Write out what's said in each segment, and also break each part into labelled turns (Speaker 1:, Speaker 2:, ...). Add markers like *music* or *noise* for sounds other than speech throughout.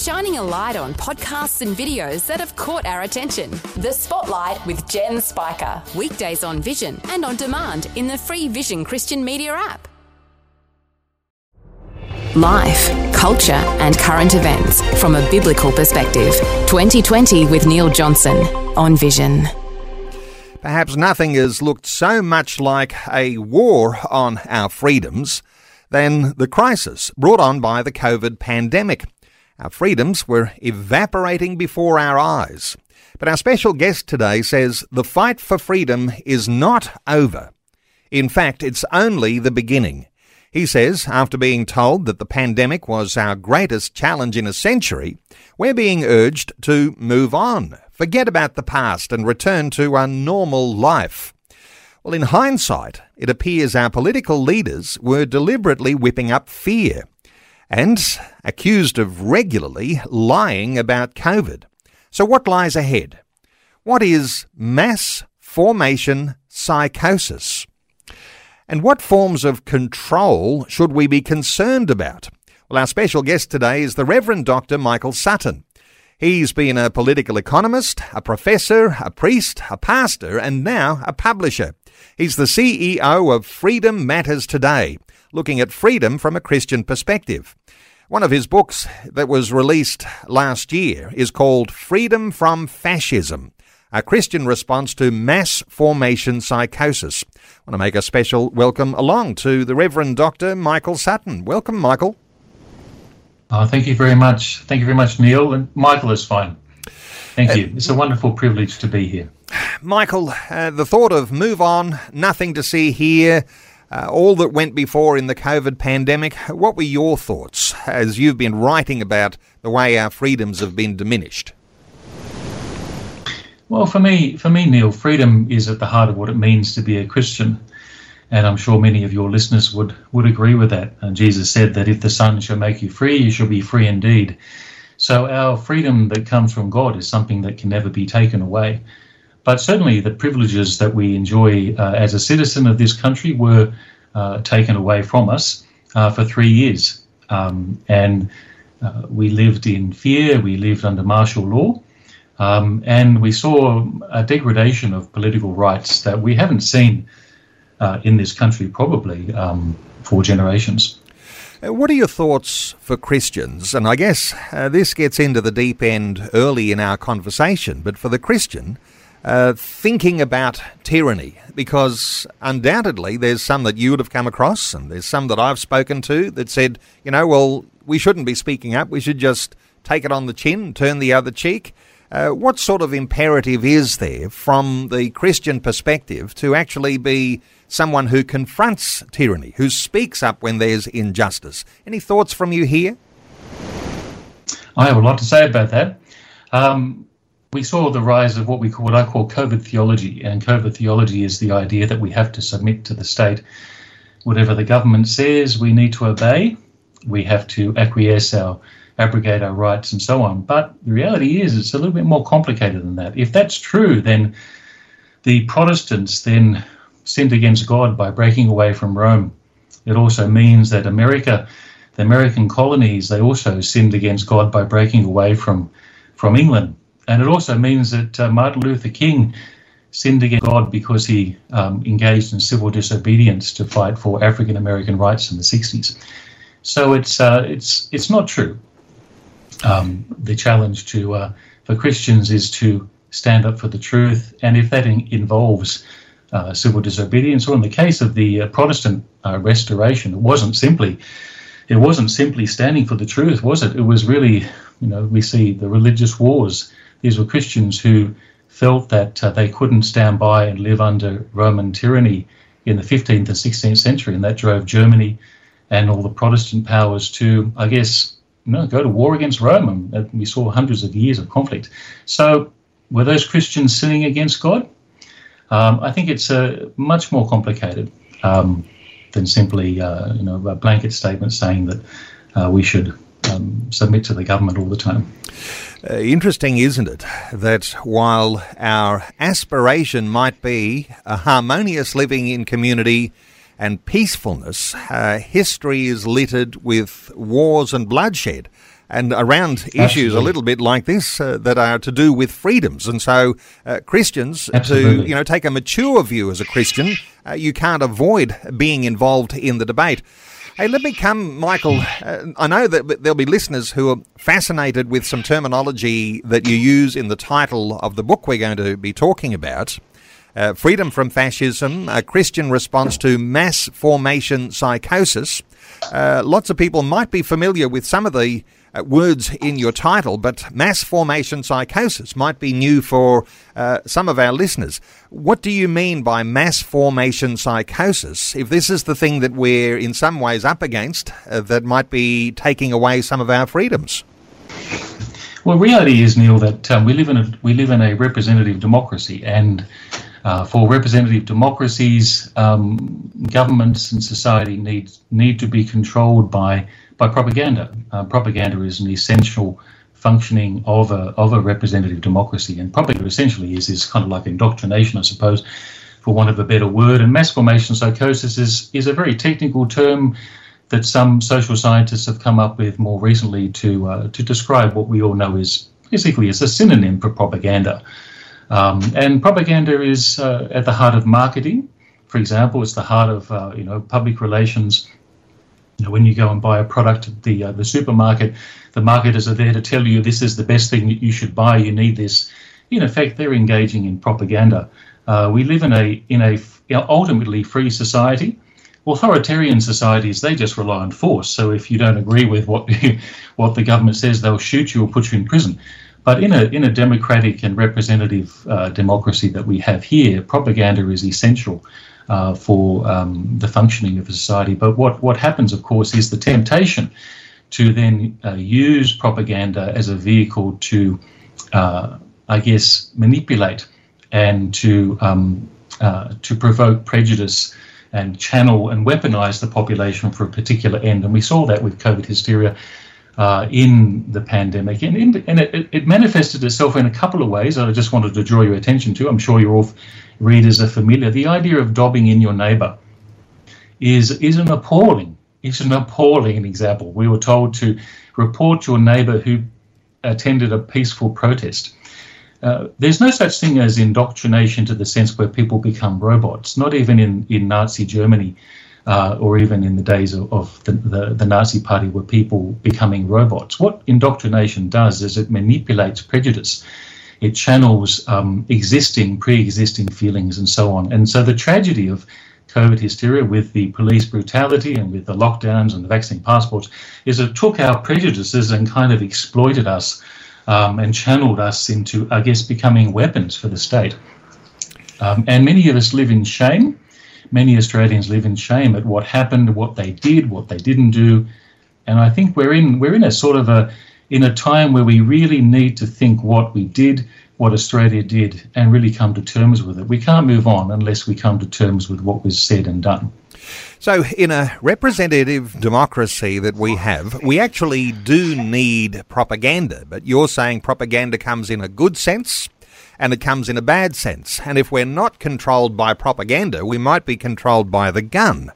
Speaker 1: shining a light on podcasts and videos that have caught our attention. The Spotlight with Jen Spiker. Weekdays on Vision and on demand in the free Vision Christian Media app. Life, culture, and current events from a biblical perspective. 2020 with Neil Johnson on Vision.
Speaker 2: Perhaps nothing has looked so much like a war on our freedoms than the crisis brought on by the COVID pandemic. Our freedoms were evaporating before our eyes. But our special guest today says the fight for freedom is not over. In fact, it's only the beginning. He says, after being told that the pandemic was our greatest challenge in a century, we're being urged to move on, forget about the past, and return to a normal life. Well, in hindsight, it appears our political leaders were deliberately whipping up fear and accused of regularly lying about COVID. So, what lies ahead? What is mass formation psychosis? And what forms of control should we be concerned about? Well, our special guest today is the Reverend Dr. Michael Sutton. He's been a political economist, a professor, a priest, a pastor, and now a publisher. He's the CEO of Freedom Matters Today, looking at freedom from a Christian perspective. One of his books that was released last year is called Freedom from Fascism a Christian response to mass formation psychosis. I want to make a special welcome along to the Reverend Dr. Michael Sutton. Welcome, Michael.
Speaker 3: Uh, thank you very much. Thank you very much, Neil. And Michael is fine. Thank you. It's a wonderful privilege to be here.
Speaker 2: Michael, uh, the thought of move on, nothing to see here, uh, all that went before in the COVID pandemic, what were your thoughts as you've been writing about the way our freedoms have been diminished?
Speaker 3: Well, for me, for me, Neil, freedom is at the heart of what it means to be a Christian, and I'm sure many of your listeners would would agree with that. And Jesus said that if the Son shall make you free, you shall be free indeed. So our freedom that comes from God is something that can never be taken away. But certainly, the privileges that we enjoy uh, as a citizen of this country were uh, taken away from us uh, for three years, um, and uh, we lived in fear. We lived under martial law. Um, and we saw a degradation of political rights that we haven't seen uh, in this country probably um, for generations.
Speaker 2: What are your thoughts for Christians? And I guess uh, this gets into the deep end early in our conversation, but for the Christian, uh, thinking about tyranny, because undoubtedly there's some that you would have come across, and there's some that I've spoken to that said, you know, well, we shouldn't be speaking up, we should just take it on the chin, turn the other cheek. Uh, what sort of imperative is there from the Christian perspective to actually be someone who confronts tyranny, who speaks up when there's injustice? Any thoughts from you here?
Speaker 3: I have a lot to say about that. Um, we saw the rise of what we call what I call COVID theology, and COVID theology is the idea that we have to submit to the state. Whatever the government says, we need to obey. We have to acquiesce our abrogate our rights and so on. But the reality is, it's a little bit more complicated than that. If that's true, then the Protestants then sinned against God by breaking away from Rome. It also means that America, the American colonies, they also sinned against God by breaking away from, from England. And it also means that uh, Martin Luther King sinned against God because he um, engaged in civil disobedience to fight for African American rights in the 60s. So it's uh, it's it's not true um, the challenge to uh, for Christians is to stand up for the truth, and if that in- involves uh, civil disobedience, or in the case of the uh, Protestant uh, Restoration, it wasn't simply it wasn't simply standing for the truth, was it? It was really, you know, we see the religious wars. These were Christians who felt that uh, they couldn't stand by and live under Roman tyranny in the 15th and 16th century, and that drove Germany and all the Protestant powers to, I guess, no, go to war against Rome. And we saw hundreds of years of conflict. So were those Christians sinning against God? Um, I think it's uh, much more complicated um, than simply uh, you know a blanket statement saying that uh, we should um, submit to the government all the time.
Speaker 2: Uh, interesting, isn't it, that while our aspiration might be a harmonious living in community and peacefulness, uh, history is littered with wars and bloodshed. and around Absolutely. issues a little bit like this uh, that are to do with freedoms. And so, uh, Christians, Absolutely. to you know, take a mature view as a Christian, uh, you can't avoid being involved in the debate. Hey, let me come, Michael. Uh, I know that there'll be listeners who are fascinated with some terminology that you use in the title of the book we're going to be talking about. Uh, freedom from Fascism, a Christian response to mass formation psychosis. Uh, lots of people might be familiar with some of the uh, words in your title, but mass formation psychosis might be new for uh, some of our listeners. What do you mean by mass formation psychosis? If this is the thing that we're in some ways up against, uh, that might be taking away some of our freedoms.
Speaker 3: Well, reality is, Neil, that um, we live in a we live in a representative democracy, and uh, for representative democracies, um, governments and society need need to be controlled by by propaganda. Uh, propaganda is an essential functioning of a of a representative democracy, and propaganda essentially is is kind of like indoctrination, I suppose, for want of a better word. And mass formation psychosis is is a very technical term that some social scientists have come up with more recently to uh, to describe what we all know is basically is a synonym for propaganda. Um, and propaganda is uh, at the heart of marketing. For example, it's the heart of uh, you know public relations. Know, when you go and buy a product at the uh, the supermarket, the marketers are there to tell you this is the best thing that you should buy. You need this. In effect, they're engaging in propaganda. Uh, we live in a in a ultimately free society. Authoritarian societies they just rely on force. So if you don't agree with what *laughs* what the government says, they'll shoot you or put you in prison. But in a in a democratic and representative uh, democracy that we have here, propaganda is essential uh, for um, the functioning of a society. But what what happens, of course, is the temptation to then uh, use propaganda as a vehicle to, uh, I guess, manipulate and to um, uh, to provoke prejudice and channel and weaponize the population for a particular end. And we saw that with COVID hysteria uh, in the pandemic. And, in, and it, it, manifested itself in a couple of ways that I just wanted to draw your attention to. I'm sure your readers are familiar. The idea of dobbing in your neighbor is, is an appalling, is an appalling example. We were told to report your neighbor who attended a peaceful protest. Uh, there's no such thing as indoctrination to the sense where people become robots, not even in, in Nazi Germany uh, or even in the days of, of the, the, the, Nazi Party were people becoming robots. What indoctrination does is it manipulates prejudice. It channels um, existing, pre-existing feelings and so on. And so the tragedy of COVID hysteria with the police brutality and with the lockdowns and the vaccine passports is it took our prejudices and kind of exploited us um, and channeled us into, I guess, becoming weapons for the state. Um, and many of us live in shame many Australians live in shame at what happened, what they did, what they didn't do. And I think we're in we're in a sort of a in a time where we really need to think what we did, what Australia did, and really come to terms with it. We can't move on unless we come to terms with what was said and done.
Speaker 2: So, in a representative democracy that we have, we actually do need propaganda. But you're saying propaganda comes in a good sense and it comes in a bad sense. And if we're not controlled by propaganda, we might be controlled by the gun.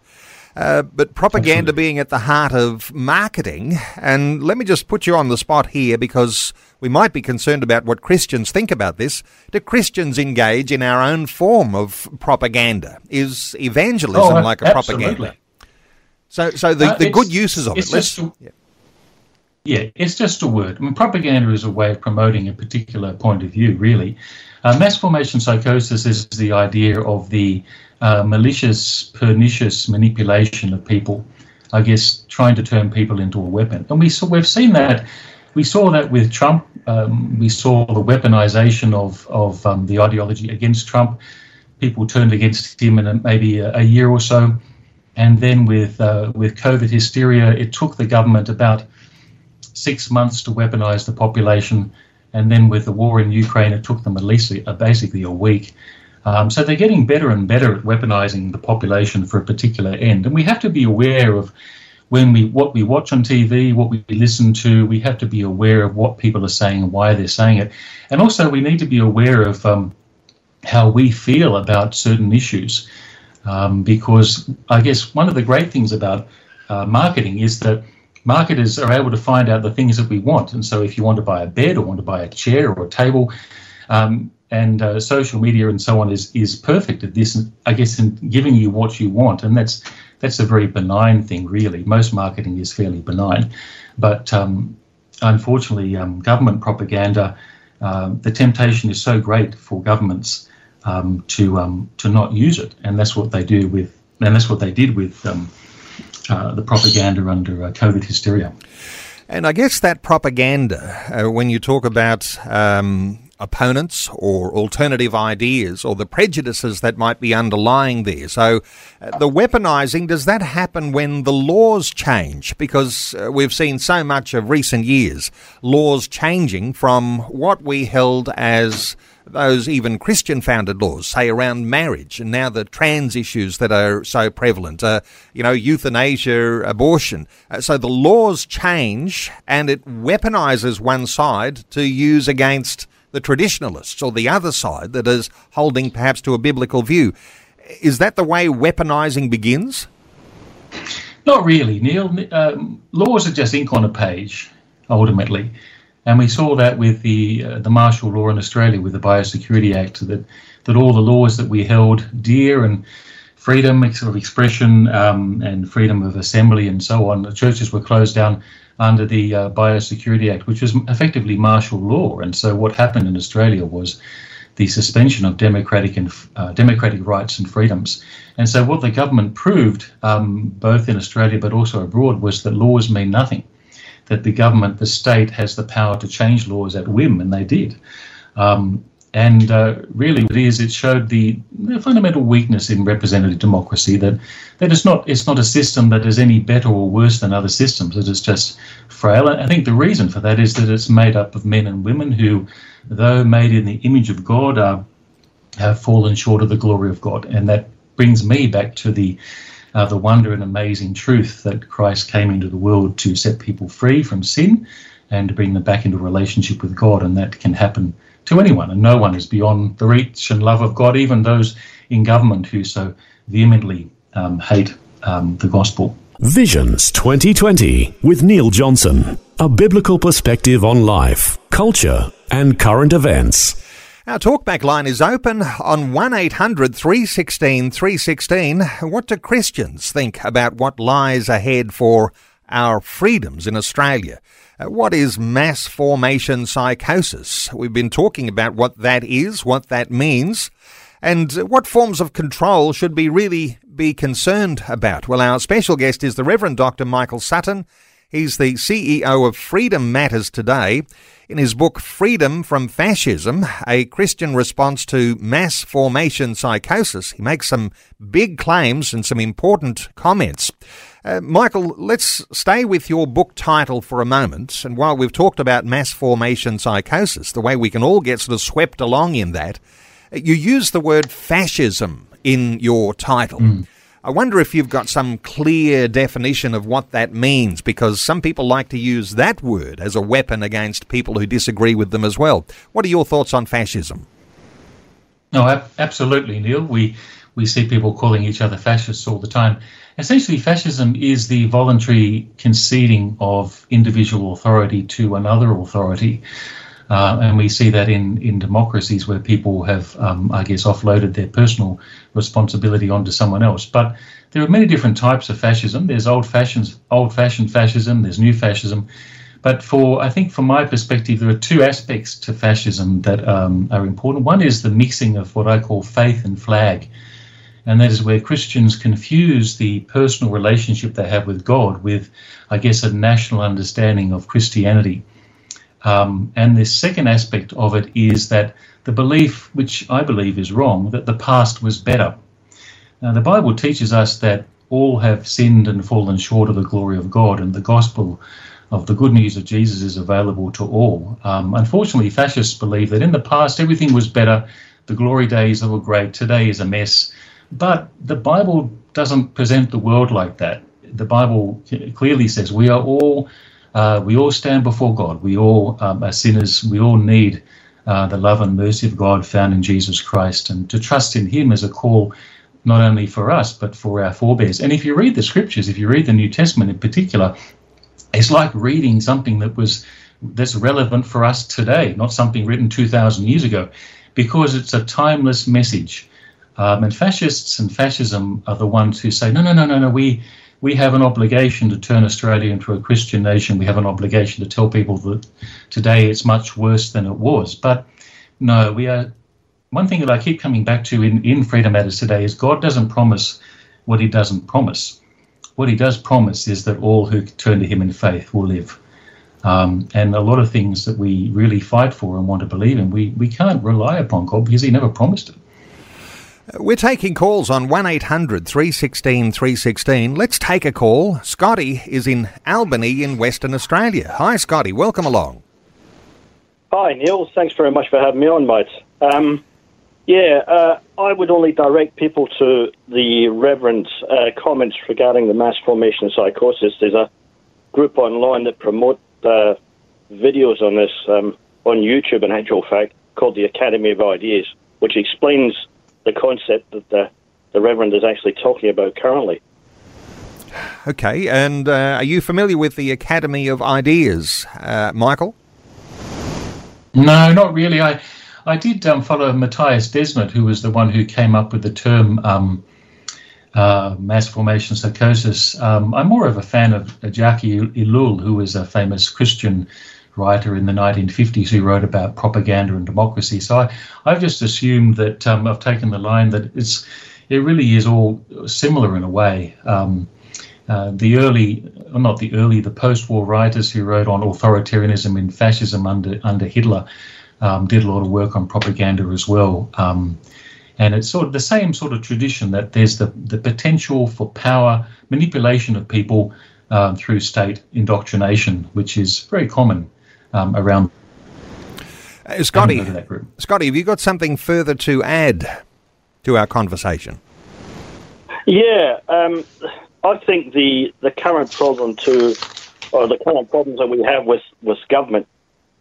Speaker 2: Uh, but propaganda Absolutely. being at the heart of marketing, and let me just put you on the spot here because we might be concerned about what Christians think about this. Do Christians engage in our own form of propaganda? Is evangelism oh, like a absolutely. propaganda? So, so the, uh, the good uses of it.
Speaker 3: Let's, yeah. Yeah, it's just a word. I mean, propaganda is a way of promoting a particular point of view, really. Uh, mass formation psychosis is the idea of the uh, malicious, pernicious manipulation of people, I guess, trying to turn people into a weapon. And we saw, we've seen that. We saw that with Trump. Um, we saw the weaponization of, of um, the ideology against Trump. People turned against him in a, maybe a, a, year or so. And then with, uh, with COVID hysteria, it took the government about six months to weaponize the population. And then with the war in Ukraine, it took them at least a, basically a week. Um, so they're getting better and better at weaponizing the population for a particular end. And we have to be aware of when we what we watch on TV, what we listen to. We have to be aware of what people are saying and why they're saying it. And also, we need to be aware of um, how we feel about certain issues. Um, because I guess one of the great things about uh, marketing is that marketers are able to find out the things that we want. And so, if you want to buy a bed or want to buy a chair or a table, um, and uh, social media and so on is is perfect at this. I guess in giving you what you want, and that's that's a very benign thing, really. Most marketing is fairly benign, but um, unfortunately, um, government propaganda, uh, the temptation is so great for governments um, to um, to not use it, and that's what they do with, and that's what they did with the propaganda under uh, COVID hysteria.
Speaker 2: And I guess that propaganda, uh, when you talk about um, opponents or alternative ideas or the prejudices that might be underlying there. So, uh, the weaponizing, does that happen when the laws change? Because uh, we've seen so much of recent years laws changing from what we held as those even Christian founded laws, say around marriage, and now the trans issues that are so prevalent, uh, you know, euthanasia, abortion. Uh, so the laws change and it weaponizes one side to use against the traditionalists or the other side that is holding perhaps to a biblical view. Is that the way weaponizing begins?
Speaker 3: Not really, Neil. Um, laws are just ink on a page, ultimately. And we saw that with the uh, the martial law in Australia, with the Biosecurity Act, that that all the laws that we held dear and freedom of expression um, and freedom of assembly and so on, the churches were closed down under the uh, Biosecurity Act, which was effectively martial law. And so what happened in Australia was the suspension of democratic and uh, democratic rights and freedoms. And so what the government proved, um, both in Australia but also abroad, was that laws mean nothing. That the government, the state, has the power to change laws at whim, and they did. Um, and uh, really, it is. It showed the, the, fundamental weakness in representative democracy that that it's not it's not a system that is any better or worse than other systems. It is just frail. And I think the reason for that is that it's made up of men and women who, though made in the image of God, are have fallen short of the glory of God. And that brings me back to the uh, the wonder and amazing truth that Christ came into the world to set people free from sin and to bring them back into relationship with God, and that can happen to anyone, and no one is beyond the reach and love of God, even those in government who so vehemently um, hate um, the gospel.
Speaker 4: Visions 2020 with Neil Johnson, a biblical perspective on life, culture, and current events.
Speaker 2: Our talkback line is open on 1800 316 316. What do Christians think about what lies ahead for our freedoms in Australia? Uh, what is mass formation psychosis? We've been talking about what that is, what that means, and what forms of control should we really be concerned about. Well, our special guest is the Reverend Dr. Michael Sutton. He's the CEO of Freedom Matters Today. In his book Freedom from Fascism, a Christian response to mass formation psychosis, he makes some big claims and some important comments. Uh, Michael, let's stay with your book title for a moment. And while we've talked about mass formation psychosis, the way we can all get sort of swept along in that, uh, you use the word fascism in your title. Mm. I wonder if you've got some clear definition of what that means, because some people like to use that word as a weapon against people who disagree with them as well. What are your thoughts on fascism?
Speaker 3: No, absolutely, Neil. We we see people calling each other fascists all the time. Essentially, fascism is the voluntary conceding of individual authority to another authority. Uh, and we see that in, in democracies where people have, um, I guess, offloaded their personal responsibility onto someone else. But there are many different types of fascism. There's old-fashioned, old-fashioned fascism. There's new fascism. But for I think, from my perspective, there are two aspects to fascism that um, are important. One is the mixing of what I call faith and flag and that is where Christians confuse the personal relationship they have with God with, I guess, a national understanding of Christianity. Um, and the second aspect of it is that the belief, which I believe is wrong, that the past was better. Now, the Bible teaches us that all have sinned and fallen short of the glory of God, and the gospel of the good news of Jesus is available to all. Um, unfortunately, fascists believe that in the past everything was better, the glory days were great, today is a mess, but the Bible doesn't present the world like that. The Bible clearly says we are all uh, we all stand before God. We all um, are sinners. We all need uh, the love and mercy of God found in Jesus Christ, and to trust in Him is a call not only for us but for our forebears. And if you read the scriptures, if you read the New Testament in particular, it's like reading something that was that's relevant for us today, not something written 2,000 years ago, because it's a timeless message. Um, and fascists and fascism are the ones who say, no, no, no, no, no, we, we have an obligation to turn Australia into a Christian nation. We have an obligation to tell people that today it's much worse than it was. But no, we are. One thing that I keep coming back to in, in Freedom Matters today is God doesn't promise what he doesn't promise. What he does promise is that all who turn to him in faith will live. Um, and a lot of things that we really fight for and want to believe in, we, we can't rely upon God because he never promised it.
Speaker 2: We're taking calls on 1800 316 316. Let's take a call. Scotty is in Albany in Western Australia. Hi, Scotty. Welcome along.
Speaker 5: Hi, Neil. Thanks very much for having me on, mate. Um, yeah, uh, I would only direct people to the Reverend's uh, comments regarding the mass formation of psychosis. There's a group online that promote uh, videos on this um, on YouTube, in actual fact, called the Academy of Ideas, which explains the concept that the, the Reverend is actually talking about currently.
Speaker 2: Okay, and uh, are you familiar with the Academy of Ideas, uh, Michael?
Speaker 3: No, not really. I I did um, follow Mattias Desmet, who was the one who came up with the term um, uh, mass formation psychosis. Um, I'm more of a fan of Jacques Ellul, who was a famous Christian writer in the 1950s who wrote about propaganda and democracy. So I, I've just assumed that um, I've taken the line that it's it really is all similar in a way. Um, uh, the early, not the early, the post-war writers who wrote on authoritarianism and fascism under under Hitler um, did a lot of work on propaganda as well. Um, and it's sort of the same sort of tradition that there's the, the potential for power manipulation of people um, through state indoctrination, which is very common um, around.
Speaker 2: Uh, Scotty, Scotty, have you got something further to add to our conversation?
Speaker 5: Yeah, um, I think the the current problem to, or the current problems that we have with with government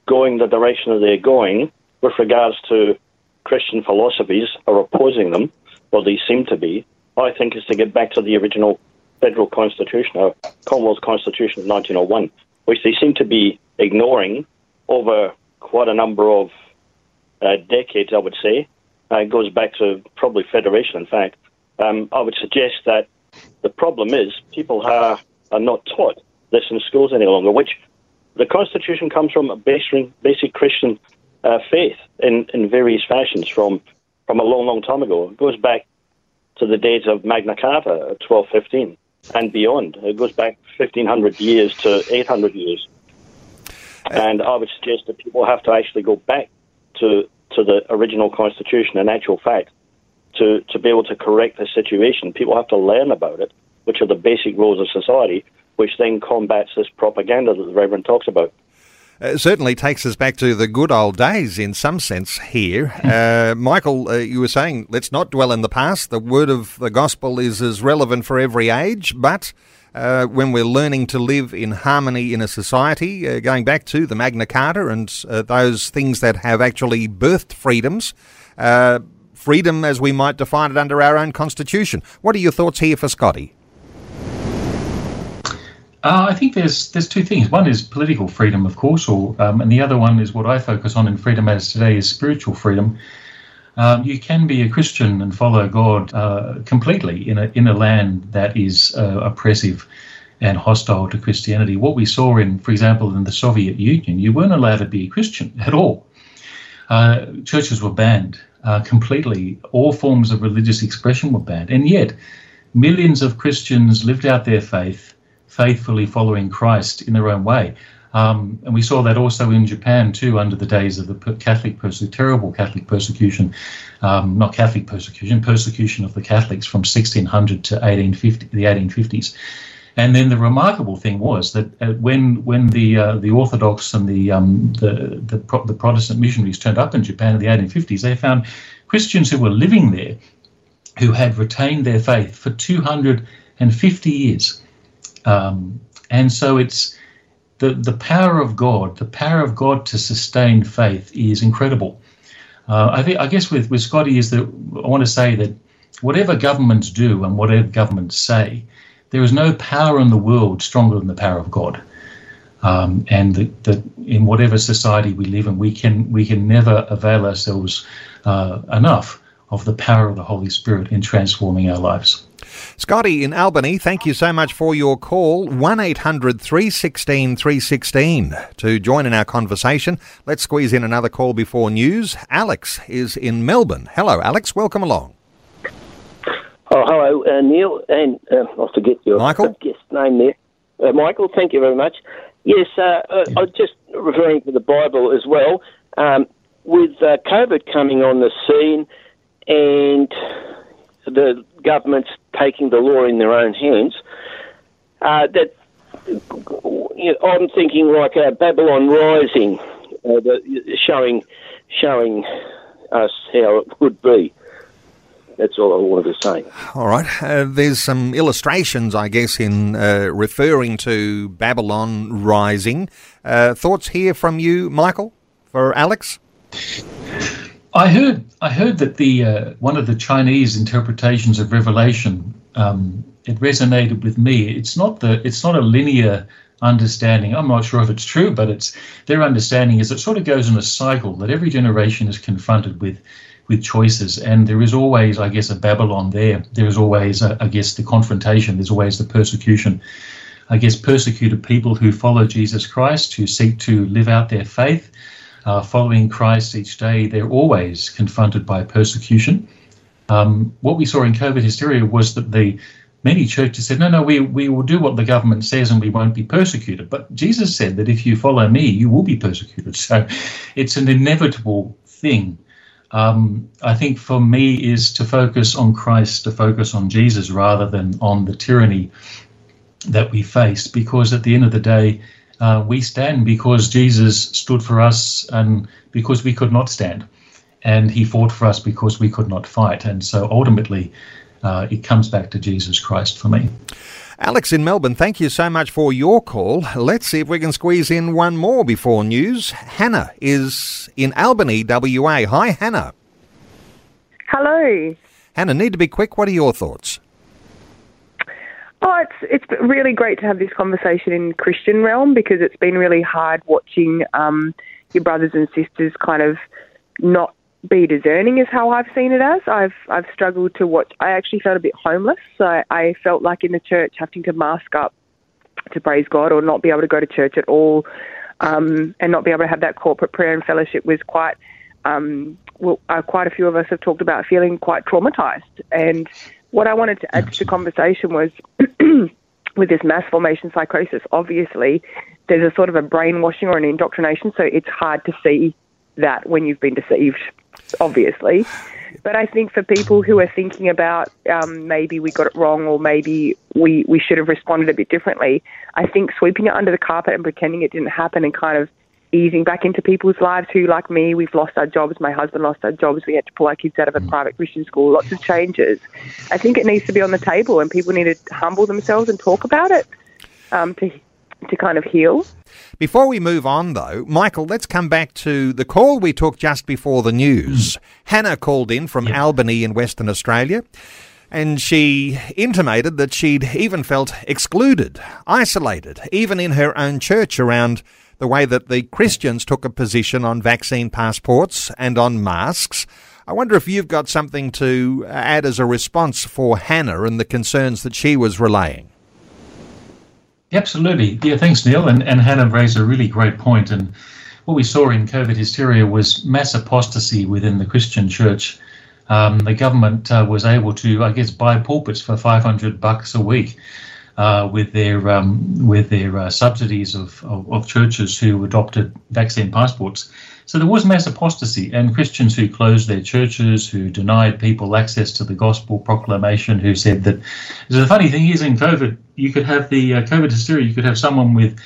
Speaker 5: going the direction that they're going with regards to Christian philosophies or opposing them, or they seem to be. I think is to get back to the original federal constitution, or Commonwealth Constitution of 1901, which they seem to be ignoring over quite a number of uh, decades, I would say. Uh, it goes back to probably federation, in fact. Um, I would suggest that the problem is people are, are not taught this in schools any longer, which the Constitution comes from a basic, basic Christian uh, faith in, in various fashions from, from a long, long time ago. It goes back to the days of Magna Carta, 1215, and beyond. It goes back 1500 years to 800 years. Uh, and I would suggest that people have to actually go back to to the original constitution in actual fact to, to be able to correct the situation. People have to learn about it, which are the basic rules of society, which then combats this propaganda that the Reverend talks about.
Speaker 2: It certainly takes us back to the good old days in some sense here. Hmm. Uh, Michael, uh, you were saying, let's not dwell in the past. The word of the gospel is as relevant for every age, but uh, when we're learning to live in harmony in a society, uh, going back to the Magna Carta and uh, those things that have actually birthed freedoms, uh, freedom as we might define it under our own constitution. What are your thoughts here for Scotty?
Speaker 3: Uh, I think there's there's two things. One is political freedom, of course, or um, and the other one is what I focus on in Freedom Matters today is spiritual freedom. Um, you can be a Christian and follow God uh, completely in a in a land that is uh, oppressive and hostile to Christianity. What we saw in, for example, in the Soviet Union, you weren't allowed to be a Christian at all. Uh, churches were banned uh, completely. All forms of religious expression were banned, and yet millions of Christians lived out their faith, faithfully following Christ in their own way. Um, and we saw that also in Japan too, under the days of the Catholic terrible Catholic persecution, um, not Catholic persecution, persecution of the Catholics from 1600 to 1850, the 1850s. And then the remarkable thing was that uh, when when the uh, the Orthodox and the um, the the, the, Protestant missionaries turned up in Japan in the 1850s, they found Christians who were living there, who had retained their faith for 250 years. Um, and so it's the, the power of God, the power of God to sustain faith is incredible. Uh, I think I guess with, with Scotty is that I want to say that whatever governments do and whatever governments say, there is no power in the world stronger than the power of God. Um, and that, in whatever society we live in, we can we can never avail ourselves uh, enough of the power of the Holy Spirit in transforming our lives.
Speaker 2: Scotty in Albany, thank you so much for your call. 1 800 316 316 to join in our conversation. Let's squeeze in another call before news. Alex is in Melbourne. Hello, Alex. Welcome along.
Speaker 6: Oh, hello, uh, Neil, and uh, I forget your
Speaker 2: Michael?
Speaker 6: guest name there. Uh, Michael, thank you very much. Yes, uh, uh, I'm just referring to the Bible as well. Um, with uh, COVID coming on the scene and the government's taking the law in their own hands, uh, that you know, I'm thinking like uh, Babylon Rising, uh, the, showing showing us how it would be. That's all I wanted to say.
Speaker 2: All right. Uh, there's some illustrations, I guess, in uh, referring to Babylon rising. Uh, thoughts here from you, Michael, for Alex?
Speaker 3: I heard I heard that the uh, one of the Chinese interpretations of Revelation um, it resonated with me. It's not the it's not a linear understanding. I'm not sure if it's true, but it's their understanding is it sort of goes in a cycle that every generation is confronted with with choices, and there is always, I guess, a Babylon there. There is always, uh, I guess, the confrontation. There's always the persecution. I guess persecuted people who follow Jesus Christ, who seek to live out their faith, uh, following Christ each day, they're always confronted by persecution. Um, what we saw in COVID hysteria was that the many churches said, no, no, we, we will do what the government says and we won't be persecuted. But Jesus said that if you follow me, you will be persecuted. *laughs* So it's an inevitable thing. Um, I think for me is to focus on Christ, to focus on Jesus rather than on the tyranny that we face, because at the end of the day, uh, we stand because Jesus stood for us and because we could not stand. And he fought for us because we could not fight. And so ultimately, uh, it comes back to Jesus Christ for me.
Speaker 2: Alex in Melbourne, thank you so much for your call. Let's see if we can squeeze in one more before news. Hannah is in Albany, WA. Hi, Hannah.
Speaker 7: Hello.
Speaker 2: Hannah, need to be quick. What are your thoughts?
Speaker 7: It's it's really great to have this conversation in Christian realm because it's been really hard watching um, your brothers and sisters kind of not be discerning is how I've seen it as. I've I've struggled to watch. I actually felt a bit homeless. So I, I felt like in the church having to mask up to praise God or not be able to go to church at all, um, and not be able to have that corporate prayer and fellowship was quite. Um, well, uh, quite a few of us have talked about feeling quite traumatized. And what I wanted to add to the conversation was *clears throat* with this mass formation psychosis, obviously, there's a sort of a brainwashing or an indoctrination, so it's hard to see that when you've been deceived, obviously. But I think for people who are thinking about um, maybe we got it wrong or maybe we, we should have responded a bit differently, I think sweeping it under the carpet and pretending it didn't happen and kind of easing back into people's lives who, like me, we've lost our jobs. My husband lost our jobs. We had to pull our kids out of a private Christian school. Lots of changes. I think it needs to be on the table, and people need to humble themselves and talk about it um, to to kind of heal.
Speaker 2: Before we move on, though, Michael, let's come back to the call we took just before the news. Hannah called in from Albany in Western Australia. And she intimated that she'd even felt excluded, isolated, even in her own church around the way that the Christians took a position on vaccine passports and on masks. I wonder if you've got something to add as a response for Hannah and the concerns that she was relaying.
Speaker 3: Absolutely. Yeah, thanks, Neil. And, and Hannah raised a really great point. And what we saw in COVID hysteria was mass apostasy within the Christian church. Um, the government uh, was able to, I guess, buy pulpits for 500 bucks a week. Uh, with their um, with their uh, subsidies of, of, of, churches who adopted vaccine passports. So there was mass apostasy, and Christians who closed their churches, who denied people access to the gospel proclamation, who said that. So the funny thing is, in COVID, you could have the uh, COVID hysteria. You could have someone with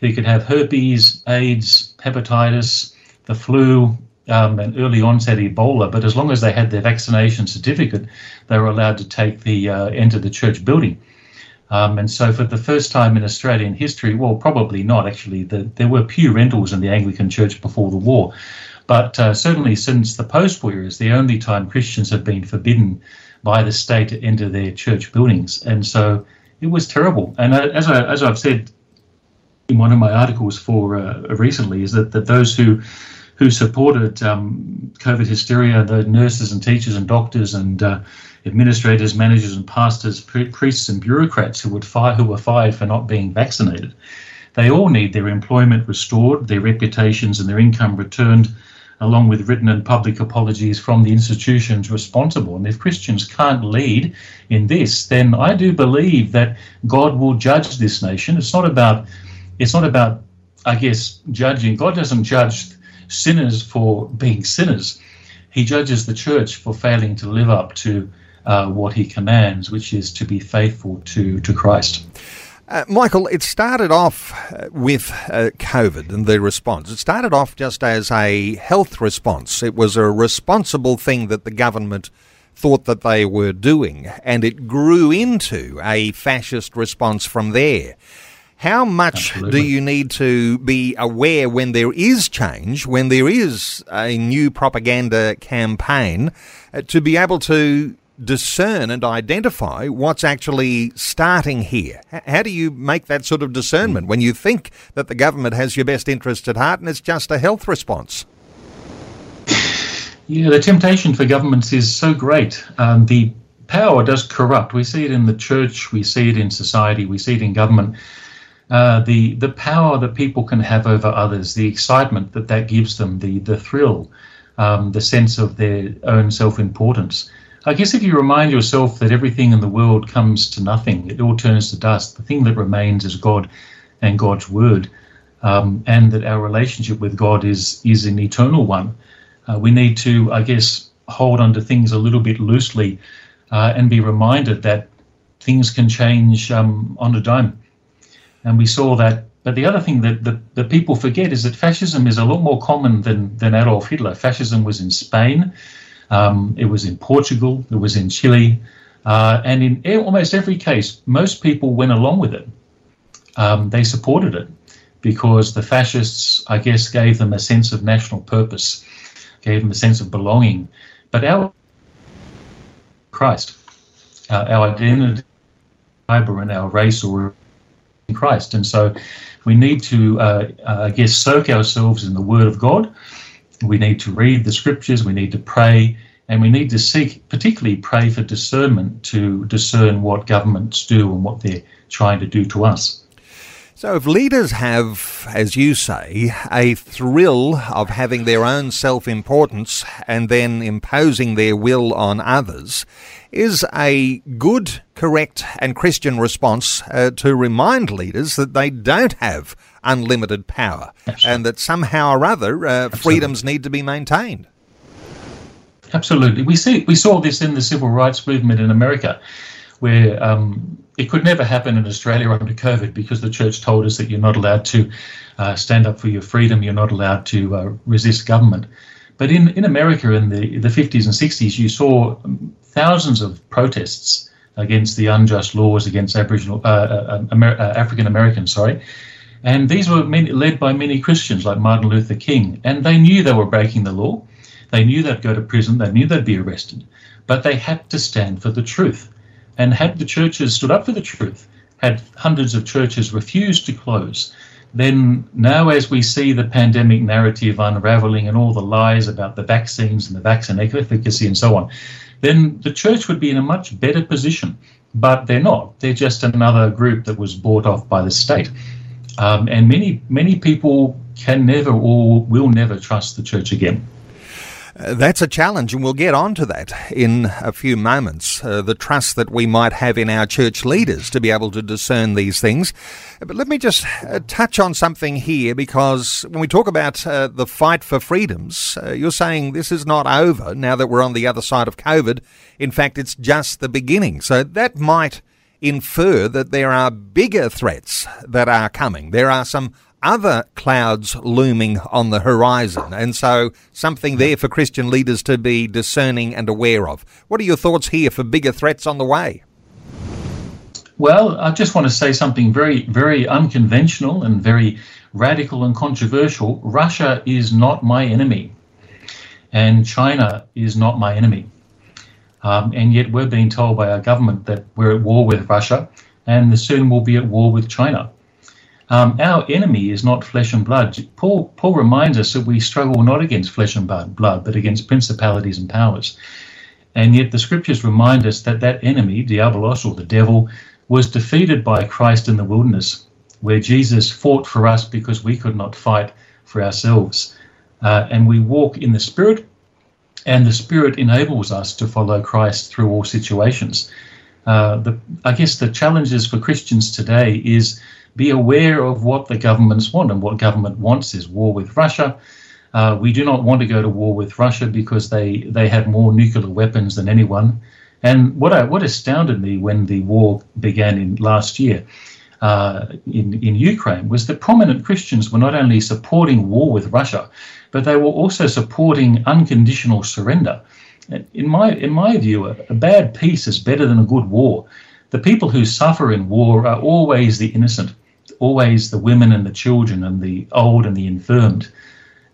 Speaker 3: who could have herpes, AIDS, hepatitis, the flu, um, and early onset Ebola, but as long as they had their vaccination certificate, they were allowed to take the uh, enter the church building. Um, and so, for the first time in Australian history, well, probably not actually, the, there were pew rentals in the Anglican Church before the war. But uh, certainly since the post war is the only time Christians have been forbidden by the state to enter their church buildings. And so it was terrible. And uh, as, I, as I've said in one of my articles for uh, recently is that, that those who who supported um, COVID hysteria, the nurses and teachers and doctors and uh, administrators, managers and pastors, priests and bureaucrats who would fire, who were fired for not being vaccinated, they all need their employment restored, their reputations and their income returned, along with written and public apologies from the institutions responsible. And if Christians can't lead in this, then I do believe that God will judge this nation. It's not about, it's not about, I guess, judging. God doesn't judge sinners for being sinners. He judges the church for failing to live up to uh, what he commands, which is to be faithful to, to Christ.
Speaker 2: Uh, Michael, it started off uh, with uh, COVID and the response. It started off just as a health response. It was a responsible thing that the government thought that they were doing, and it grew into a fascist response from there. How much Absolutely. do you need to be aware when there is change, when there is a new propaganda campaign, uh, to be able to discern and identify what's actually starting here? How do you make that sort of discernment when you think that the government has your best interests at heart and it's just a health response?
Speaker 3: Yeah, the temptation for governments is so great. Um, the power does corrupt. We see it in the church, we see it in society, we see it in government. Uh, the the power that people can have over others, the excitement that that gives them, the the thrill, um, the sense of their own self importance. I guess if you remind yourself that everything in the world comes to nothing, it all turns to dust, the thing that remains is God and God's word, um, and that our relationship with God is, is an eternal one. Uh, we need to, I guess, hold onto things a little bit loosely uh, and be reminded that things can change um, on a dime. And we saw that. But the other thing that, that, people forget is that fascism is a lot more common than, than Adolf Hitler. Fascism was in Spain. Um, it was in Portugal, it was in Chile, uh, and in almost every case, most people went along with it. Um, they supported it because the fascists, I guess, gave them a sense of national purpose, gave them a sense of belonging. But our Christ, uh, our identity, fiber, and our race or in Christ, and so we need to, uh, uh I guess, soak ourselves in the Word of God we need to read the scriptures, we need to pray, and we need to seek, particularly pray for discernment to discern what governments do and what they're trying to do to us.
Speaker 2: So, if leaders have, as you say, a thrill of having their own self importance and then imposing their will on others, is a good, correct, and Christian response uh, to remind leaders that they don't have unlimited power Absolutely. and that somehow or other uh, freedoms need to be maintained.
Speaker 3: Absolutely, we see we saw this in the civil rights movement in America, where um, it could never happen in Australia under COVID because the church told us that you're not allowed to uh, stand up for your freedom, you're not allowed to uh, resist government. But in, in America in the, the 50s and 60s, you saw thousands of protests against the unjust laws against Aboriginal uh, uh, Amer- uh, African Americans. Sorry, and these were many, led by many Christians like Martin Luther King, and they knew they were breaking the law. They knew they'd go to prison. They knew they'd be arrested, but they had to stand for the truth. And had the churches stood up for the truth, had hundreds of churches refused to close, then now as we see the pandemic narrative unraveling and all the lies about the vaccines and the vaccine efficacy and so on, then the church would be in a much better position. But they're not. They're just another group that was bought off by the state. Um, and many, many people can never or will never trust the church again.
Speaker 2: Uh, that's a challenge, and we'll get on to that in a few moments. Uh, the trust that we might have in our church leaders to be able to discern these things. But let me just uh, touch on something here because when we talk about uh, the fight for freedoms, uh, you're saying this is not over now that we're on the other side of COVID. In fact, it's just the beginning. So that might infer that there are bigger threats that are coming. There are some other clouds looming on the horizon, and so something there for Christian leaders to be discerning and aware of. What are your thoughts here for bigger threats on the way?
Speaker 3: Well, I just want to say something very, very unconventional and very radical and controversial. Russia is not my enemy, and China is not my enemy. Um, and yet we're being told by our government that we're at war with Russia and soon we'll be at war with China. Um, our enemy is not flesh and blood. Paul, Paul reminds us that we struggle not against flesh and blood, but against principalities and powers. And yet the scriptures remind us that that enemy, Diabolos or the devil, was defeated by Christ in the wilderness, where Jesus fought for us because we could not fight for ourselves. Uh, and we walk in the Spirit, and the Spirit enables us to follow Christ through all situations. Uh, the, I guess the challenges for Christians today is be aware of what the governments want, and what government wants is war with Russia. Uh, we do not want to go to war with Russia because they, they have more nuclear weapons than anyone. And what I, what astounded me when the war began in last year uh, in in Ukraine was that prominent Christians were not only supporting war with Russia, but they were also supporting unconditional surrender. In my in my view, a, a bad peace is better than a good war. The people who suffer in war are always the innocent, always the women and the children and the old and the infirmed.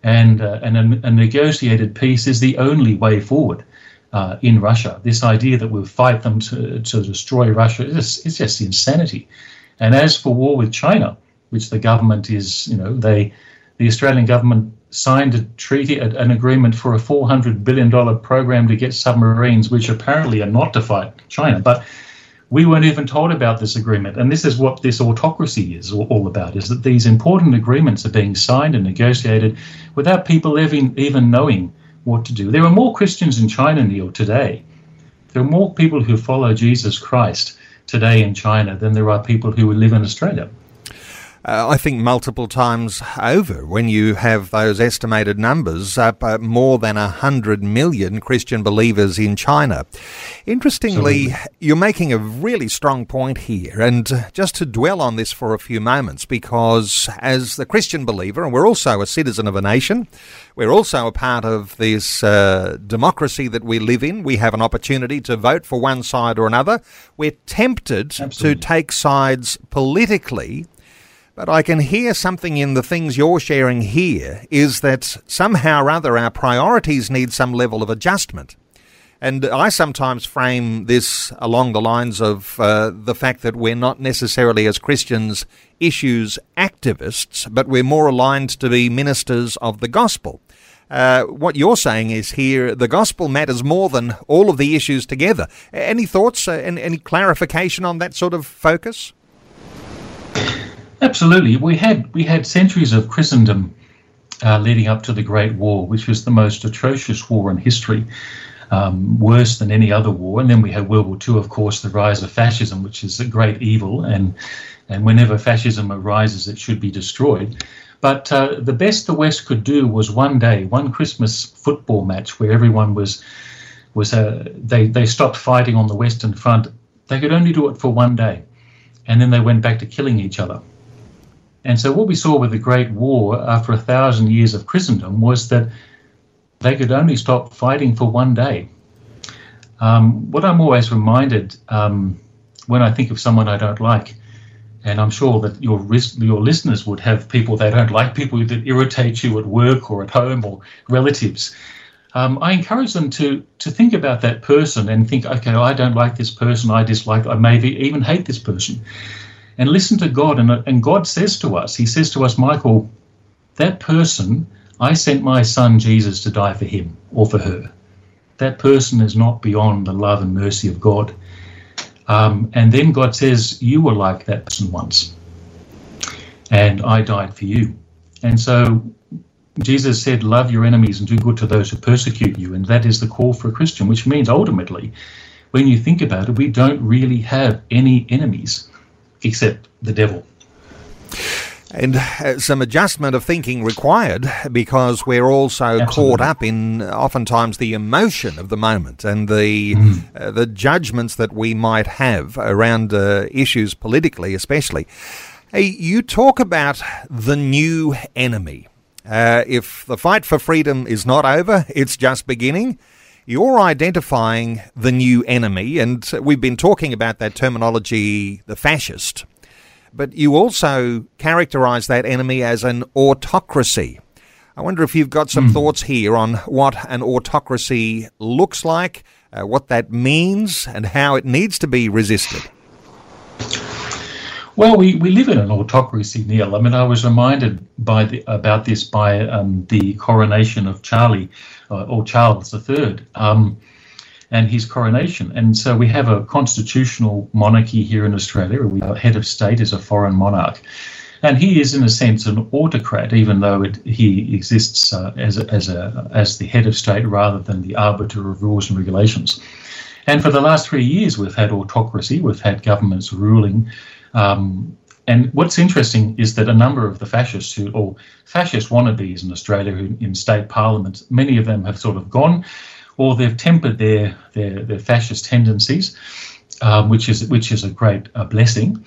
Speaker 3: And, uh, and a, a, negotiated peace is the only way forward uh, in Russia. This idea that we'll fight them to, to destroy Russia is just, it's just insanity. And as for war with China, which the government is, you know, they, the Australian government signed a treaty, an agreement for a $400 billion program to get submarines, which apparently are not to fight China. But we weren't even told about this agreement. And this is what this autocracy is all about, is that these important agreements are being signed and negotiated without people even, even knowing what to do. There are more Christians in China, Neil, today. There are more people who follow Jesus Christ today in China than there are people who live in Australia
Speaker 2: uh, I think multiple times over when you have those estimated numbers up uh, more than 100 million Christian believers in China. Interestingly, Absolutely. you're making a really strong point here, and uh, just to dwell on this for a few moments, because as the Christian believer, and we're also a citizen of a nation, we're also a part of this uh, democracy that we live in. We have an opportunity to vote for one side or another. We're tempted Absolutely. to take sides politically but I can hear something in the things you're sharing here is that somehow or other our priorities need some level of adjustment. And I sometimes frame this along the lines of uh, the fact that we're not necessarily, as Christians, issues activists, but we're more aligned to be ministers of the gospel. Uh, what you're saying is here the gospel matters more than all of the issues together. Any thoughts, uh, any, any clarification on that sort of focus?
Speaker 3: Absolutely, we had we had centuries of Christendom uh, leading up to the Great War, which was the most atrocious war in history, um, worse than any other war. And then we had World War II, of course, the rise of fascism, which is a great evil, and and whenever fascism arises, it should be destroyed. But uh, the best the West could do was one day, one Christmas football match where everyone was was uh, they they stopped fighting on the Western Front. They could only do it for one day, and then they went back to killing each other. And so, what we saw with the Great War after a thousand years of Christendom was that they could only stop fighting for one day. Um, what I'm always reminded um, when I think of someone I don't like, and I'm sure that your your listeners would have people they don't like, people that irritate you at work or at home or relatives. Um, I encourage them to to think about that person and think, okay, I don't like this person, I dislike, I maybe even hate this person and listen to God. And, and God says to us, He says to us, Michael, that person, I sent my son Jesus to die for him or for her. That person is not beyond the love and mercy of God. Um, and then God says, You were like that person once, and I died for you. And so Jesus said, Love your enemies and do good to those who persecute you. And that is the call for a Christian, which means ultimately, when you think about it, we don't really have any enemies except the devil.
Speaker 2: And uh, some adjustment of thinking required because we're also Absolutely. caught up in oftentimes the emotion of the moment and the mm. uh, the judgments that we might have around uh, issues politically, especially. Hey, you talk about the new enemy. Uh, if the fight for freedom is not over, it's just beginning you're identifying the new enemy, and we've been talking about that terminology, the fascist, but you also characterize that enemy as an autocracy. I wonder if you've got some mm. thoughts here on what an autocracy looks like, uh, what that means, and how it needs to be resisted.
Speaker 3: Well, we, we live in an autocracy, Neil. I mean, I was reminded by the, about this by um, the coronation of Charlie uh, or Charles III um, and his coronation. And so we have a constitutional monarchy here in Australia. Our head of state is a foreign monarch. And he is, in a sense, an autocrat, even though it, he exists uh, as, a, as, a, as the head of state rather than the arbiter of rules and regulations. And for the last three years, we've had autocracy, we've had governments ruling um, and what's interesting is that a number of the fascists who, or fascist wannabes in Australia who, in state parliaments, many of them have sort of gone, or they've tempered their their, their fascist tendencies, um, which is which is a great uh, blessing.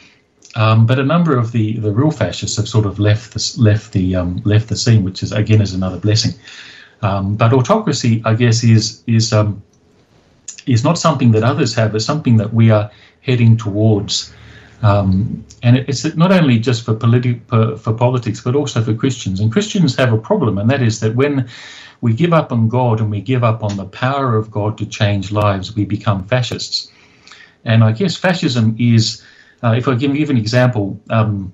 Speaker 3: Um, but a number of the, the real fascists have sort of left the left the um, left the scene, which is again is another blessing. Um, but autocracy, I guess, is is um, is not something that others have. It's something that we are heading towards. Um, and it's not only just for, politi- for, for politics, but also for Christians. And Christians have a problem, and that is that when we give up on God and we give up on the power of God to change lives, we become fascists. And I guess fascism is, uh, if I give, give an example, um,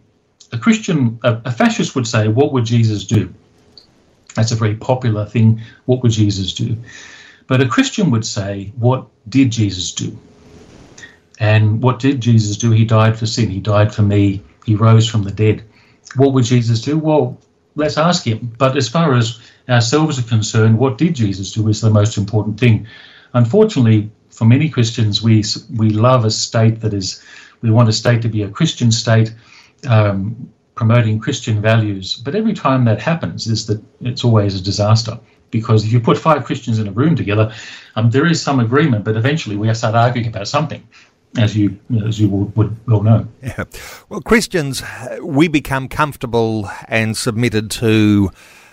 Speaker 3: a Christian, a, a fascist would say, What would Jesus do? That's a very popular thing. What would Jesus do? But a Christian would say, What did Jesus do? And what did Jesus do? He died for sin. He died for me. He rose from the dead. What would Jesus do? Well, let's ask him. But as far as ourselves are concerned, what did Jesus do is the most important thing. Unfortunately, for many Christians, we we love a state that is, we want a state to be a Christian state, um, promoting Christian values. But every time that happens, is that it's always a disaster because if you put five Christians in a room together, um, there is some agreement, but eventually we start arguing about something as you as you would well know.
Speaker 2: Yeah. Well, Christians, we become comfortable and submitted to.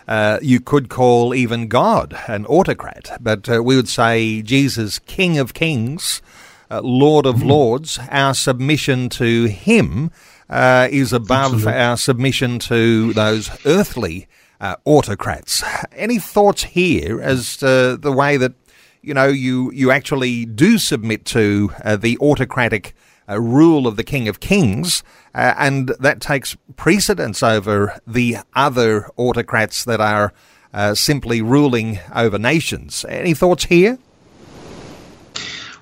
Speaker 2: Uh, you could call even God an autocrat, but uh, we would say Jesus, King of Kings, uh, Lord of mm-hmm. Lords. Our submission to Him uh, is above Absolutely. our submission to those earthly uh, autocrats. Any thoughts here as to the way that you know, you, you actually do submit to uh, the autocratic uh, rule of the King of Kings, uh, and that takes precedence over the other autocrats that are uh, simply ruling over nations. Any thoughts here?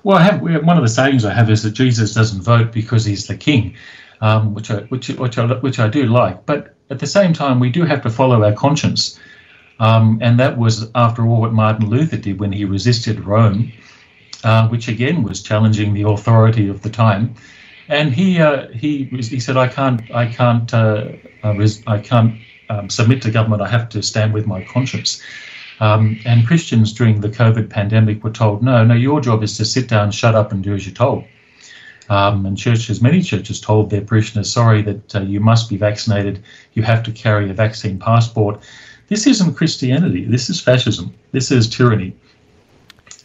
Speaker 3: Well, I have one of the sayings I have is that Jesus doesn't vote because he's the king, um, which I which which I which I do like. But at the same time, we do have to follow our conscience. Um, and that was, after all, what Martin Luther did when he resisted Rome, uh, which again was challenging the authority of the time. And he uh, he he said, "I can't I can't uh, uh I can't um, submit to government. I have to stand with my conscience." Um, and Christians during the COVID pandemic were told, "No, no, your job is to sit down, shut up, and do as you're told." Um, and churches, many churches, told their parishioners, "Sorry, that uh, you must be vaccinated. You have to carry a vaccine passport." This isn't Christianity. This is fascism. This is tyranny.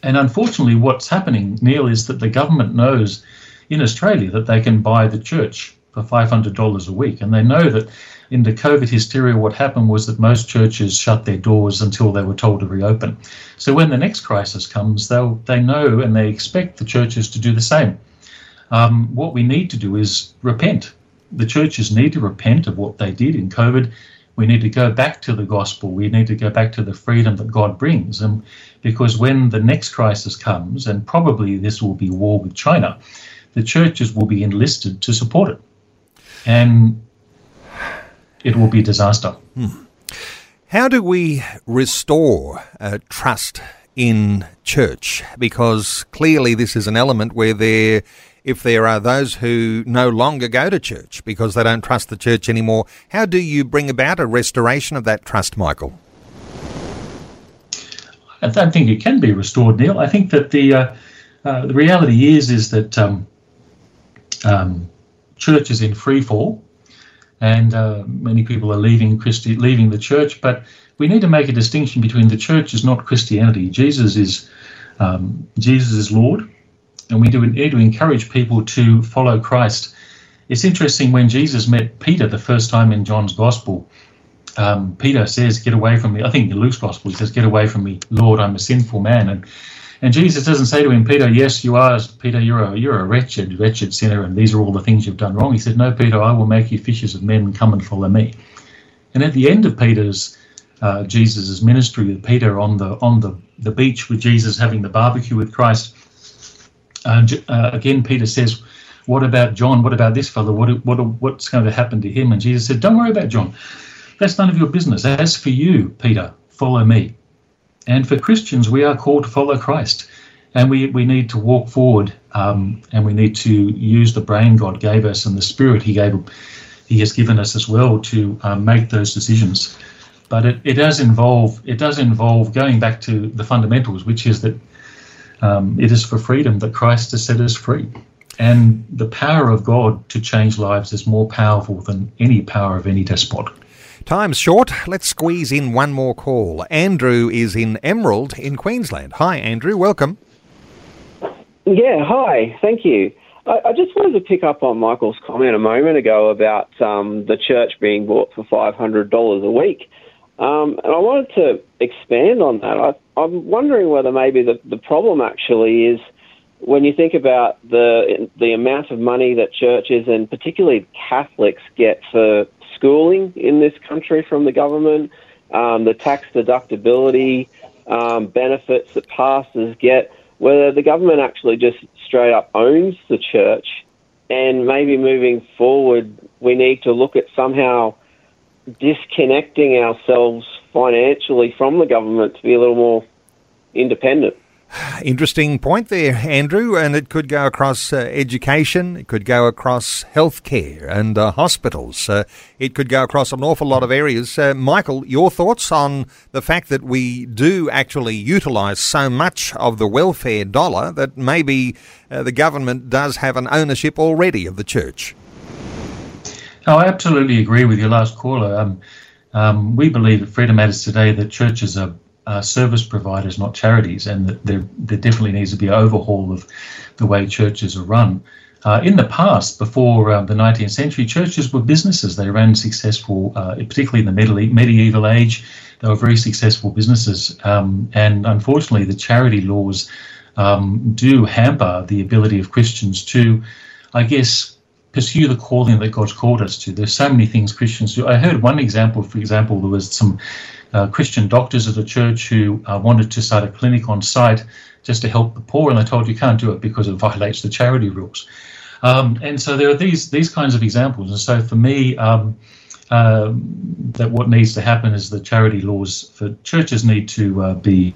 Speaker 3: And unfortunately, what's happening, Neil, is that the government knows in Australia that they can buy the church for $500 a week. And they know that in the COVID hysteria, what happened was that most churches shut their doors until they were told to reopen. So when the next crisis comes, they'll, they know and they expect the churches to do the same. Um, what we need to do is repent. The churches need to repent of what they did in COVID we need to go back to the gospel. We need to go back to the freedom that God brings. And because when the next crisis comes, and probably this will be war with China, the churches will be enlisted to support it. And it will be a disaster. Hmm.
Speaker 2: How do we restore uh, trust in church? Because clearly, this is an element where there if there are those who no longer go to church because they don't trust the church anymore, how do you bring about a restoration of that trust, Michael?
Speaker 3: I don't think it can be restored, Neil. I think that the uh, uh, the reality is is that um, um, church is in free fall, and uh, many people are leaving Christi- leaving the church. But we need to make a distinction between the church is not Christianity. Jesus is um, Jesus is Lord, and we do need to encourage people to follow Christ. It's interesting when Jesus met Peter the first time in John's Gospel. Um, Peter says, "Get away from me." I think in Luke's Gospel he says, "Get away from me, Lord. I'm a sinful man." And And Jesus doesn't say to him, Peter, yes, you are, Peter, you're a, you're a wretched, wretched sinner, and these are all the things you've done wrong. He said, No, Peter, I will make you fishers of men, come and follow me. And at the end of Peter's, uh, Jesus' ministry with Peter on the on the, the beach with Jesus having the barbecue with Christ, uh, uh, again, Peter says, What about John? What about this fellow? What, what, what's going to happen to him? And Jesus said, Don't worry about John. That's none of your business. As for you, Peter, follow me. And for Christians, we are called to follow Christ. And we, we need to walk forward um, and we need to use the brain God gave us and the spirit He gave He has given us as well to um, make those decisions. But it, it does involve it does involve going back to the fundamentals, which is that um, it is for freedom that Christ has set us free. And the power of God to change lives is more powerful than any power of any despot.
Speaker 2: Time's short. Let's squeeze in one more call. Andrew is in Emerald in Queensland. Hi, Andrew. Welcome.
Speaker 8: Yeah, hi. Thank you. I, I just wanted to pick up on Michael's comment a moment ago about um, the church being bought for $500 a week. Um, and I wanted to expand on that. I, I'm wondering whether maybe the, the problem actually is when you think about the the amount of money that churches and particularly Catholics get for schooling in this country from the government, um, the tax deductibility um, benefits that pastors get, whether the government actually just straight up owns the church, and maybe moving forward, we need to look at somehow disconnecting ourselves financially from the government to be a little more independent. *sighs*
Speaker 2: Interesting point there, Andrew, and it could go across uh, education, it could go across healthcare and uh, hospitals, uh, it could go across an awful lot of areas. Uh, Michael, your thoughts on the fact that we do actually utilise so much of the welfare dollar that maybe uh, the government does have an ownership already of the church?
Speaker 3: Oh, I absolutely agree with your last caller. Um, um, we believe at Freedom Matters today that churches are uh, service providers, not charities, and that there, there definitely needs to be an overhaul of the way churches are run. Uh, in the past, before um, the 19th century, churches were businesses. They ran successful, uh, particularly in the medieval age, they were very successful businesses. Um, and unfortunately, the charity laws um, do hamper the ability of Christians to, I guess, pursue the calling that God's called us to. There's so many things Christians do. I heard one example, for example, there was some uh, Christian doctors at a church who uh, wanted to start a clinic on site just to help the poor, and they told you can't do it because it violates the charity rules. Um, and so there are these these kinds of examples. And so for me, um, uh, that what needs to happen is the charity laws for churches need to uh, be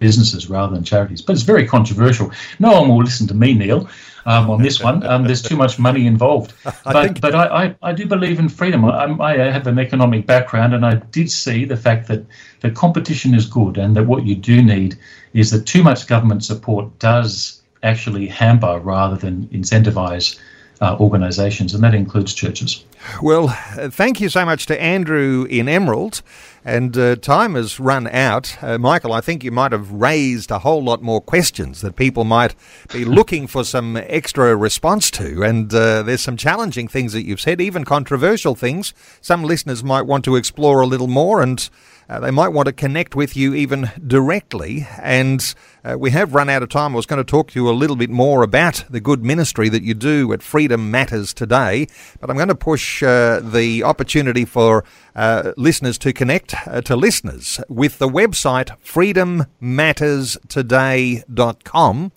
Speaker 3: businesses rather than charities. But it's very controversial. No one will listen to me, Neil um, on this one. Um, there's too much money involved. *laughs* But I but I, I, I, do believe in freedom. I, I, have an economic background, and I did see the fact that the competition is good, and that what you do need is that too much government support does actually hamper rather than incentivize uh, organisations, and that includes churches.
Speaker 2: Well, thank you so much to Andrew in Emerald. And uh, time has run out. Uh, Michael, I think you might have raised a whole lot more questions that people might be *laughs* looking for some extra response to. And uh, there's some challenging things that you've said, even controversial things. Some listeners might want to explore a little more and uh, they might want to connect with you even directly. And uh, we have run out of time. I was going to talk to you a little bit more about the good ministry that you do at Freedom Matters today, but I'm going to push uh, the opportunity for uh, listeners to connect uh, to listeners with the website freedommatterstoday.com.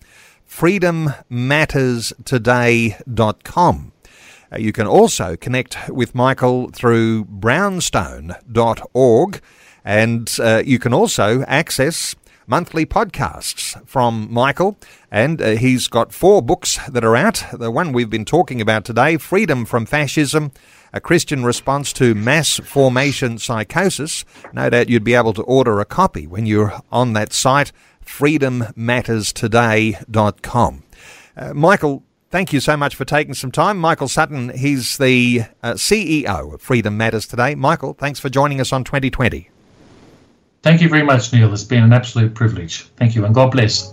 Speaker 2: Freedommatterstoday.com. Uh, you can also connect with Michael through brownstone.org and uh, you can also access monthly podcasts from Michael, and uh, he's got four books that are out. The one we've been talking about today, Freedom from Fascism, a Christian response to mass formation psychosis. No doubt you'd be able to order a copy when you're on that site, freedommatterstoday.com. Uh, Michael, thank you so much for taking some time. Michael Sutton, he's the uh, CEO of Freedom Matters today. Michael, thanks for joining us on 2020.
Speaker 3: Thank you very much, Neil. It's been an absolute privilege. Thank you, and God bless.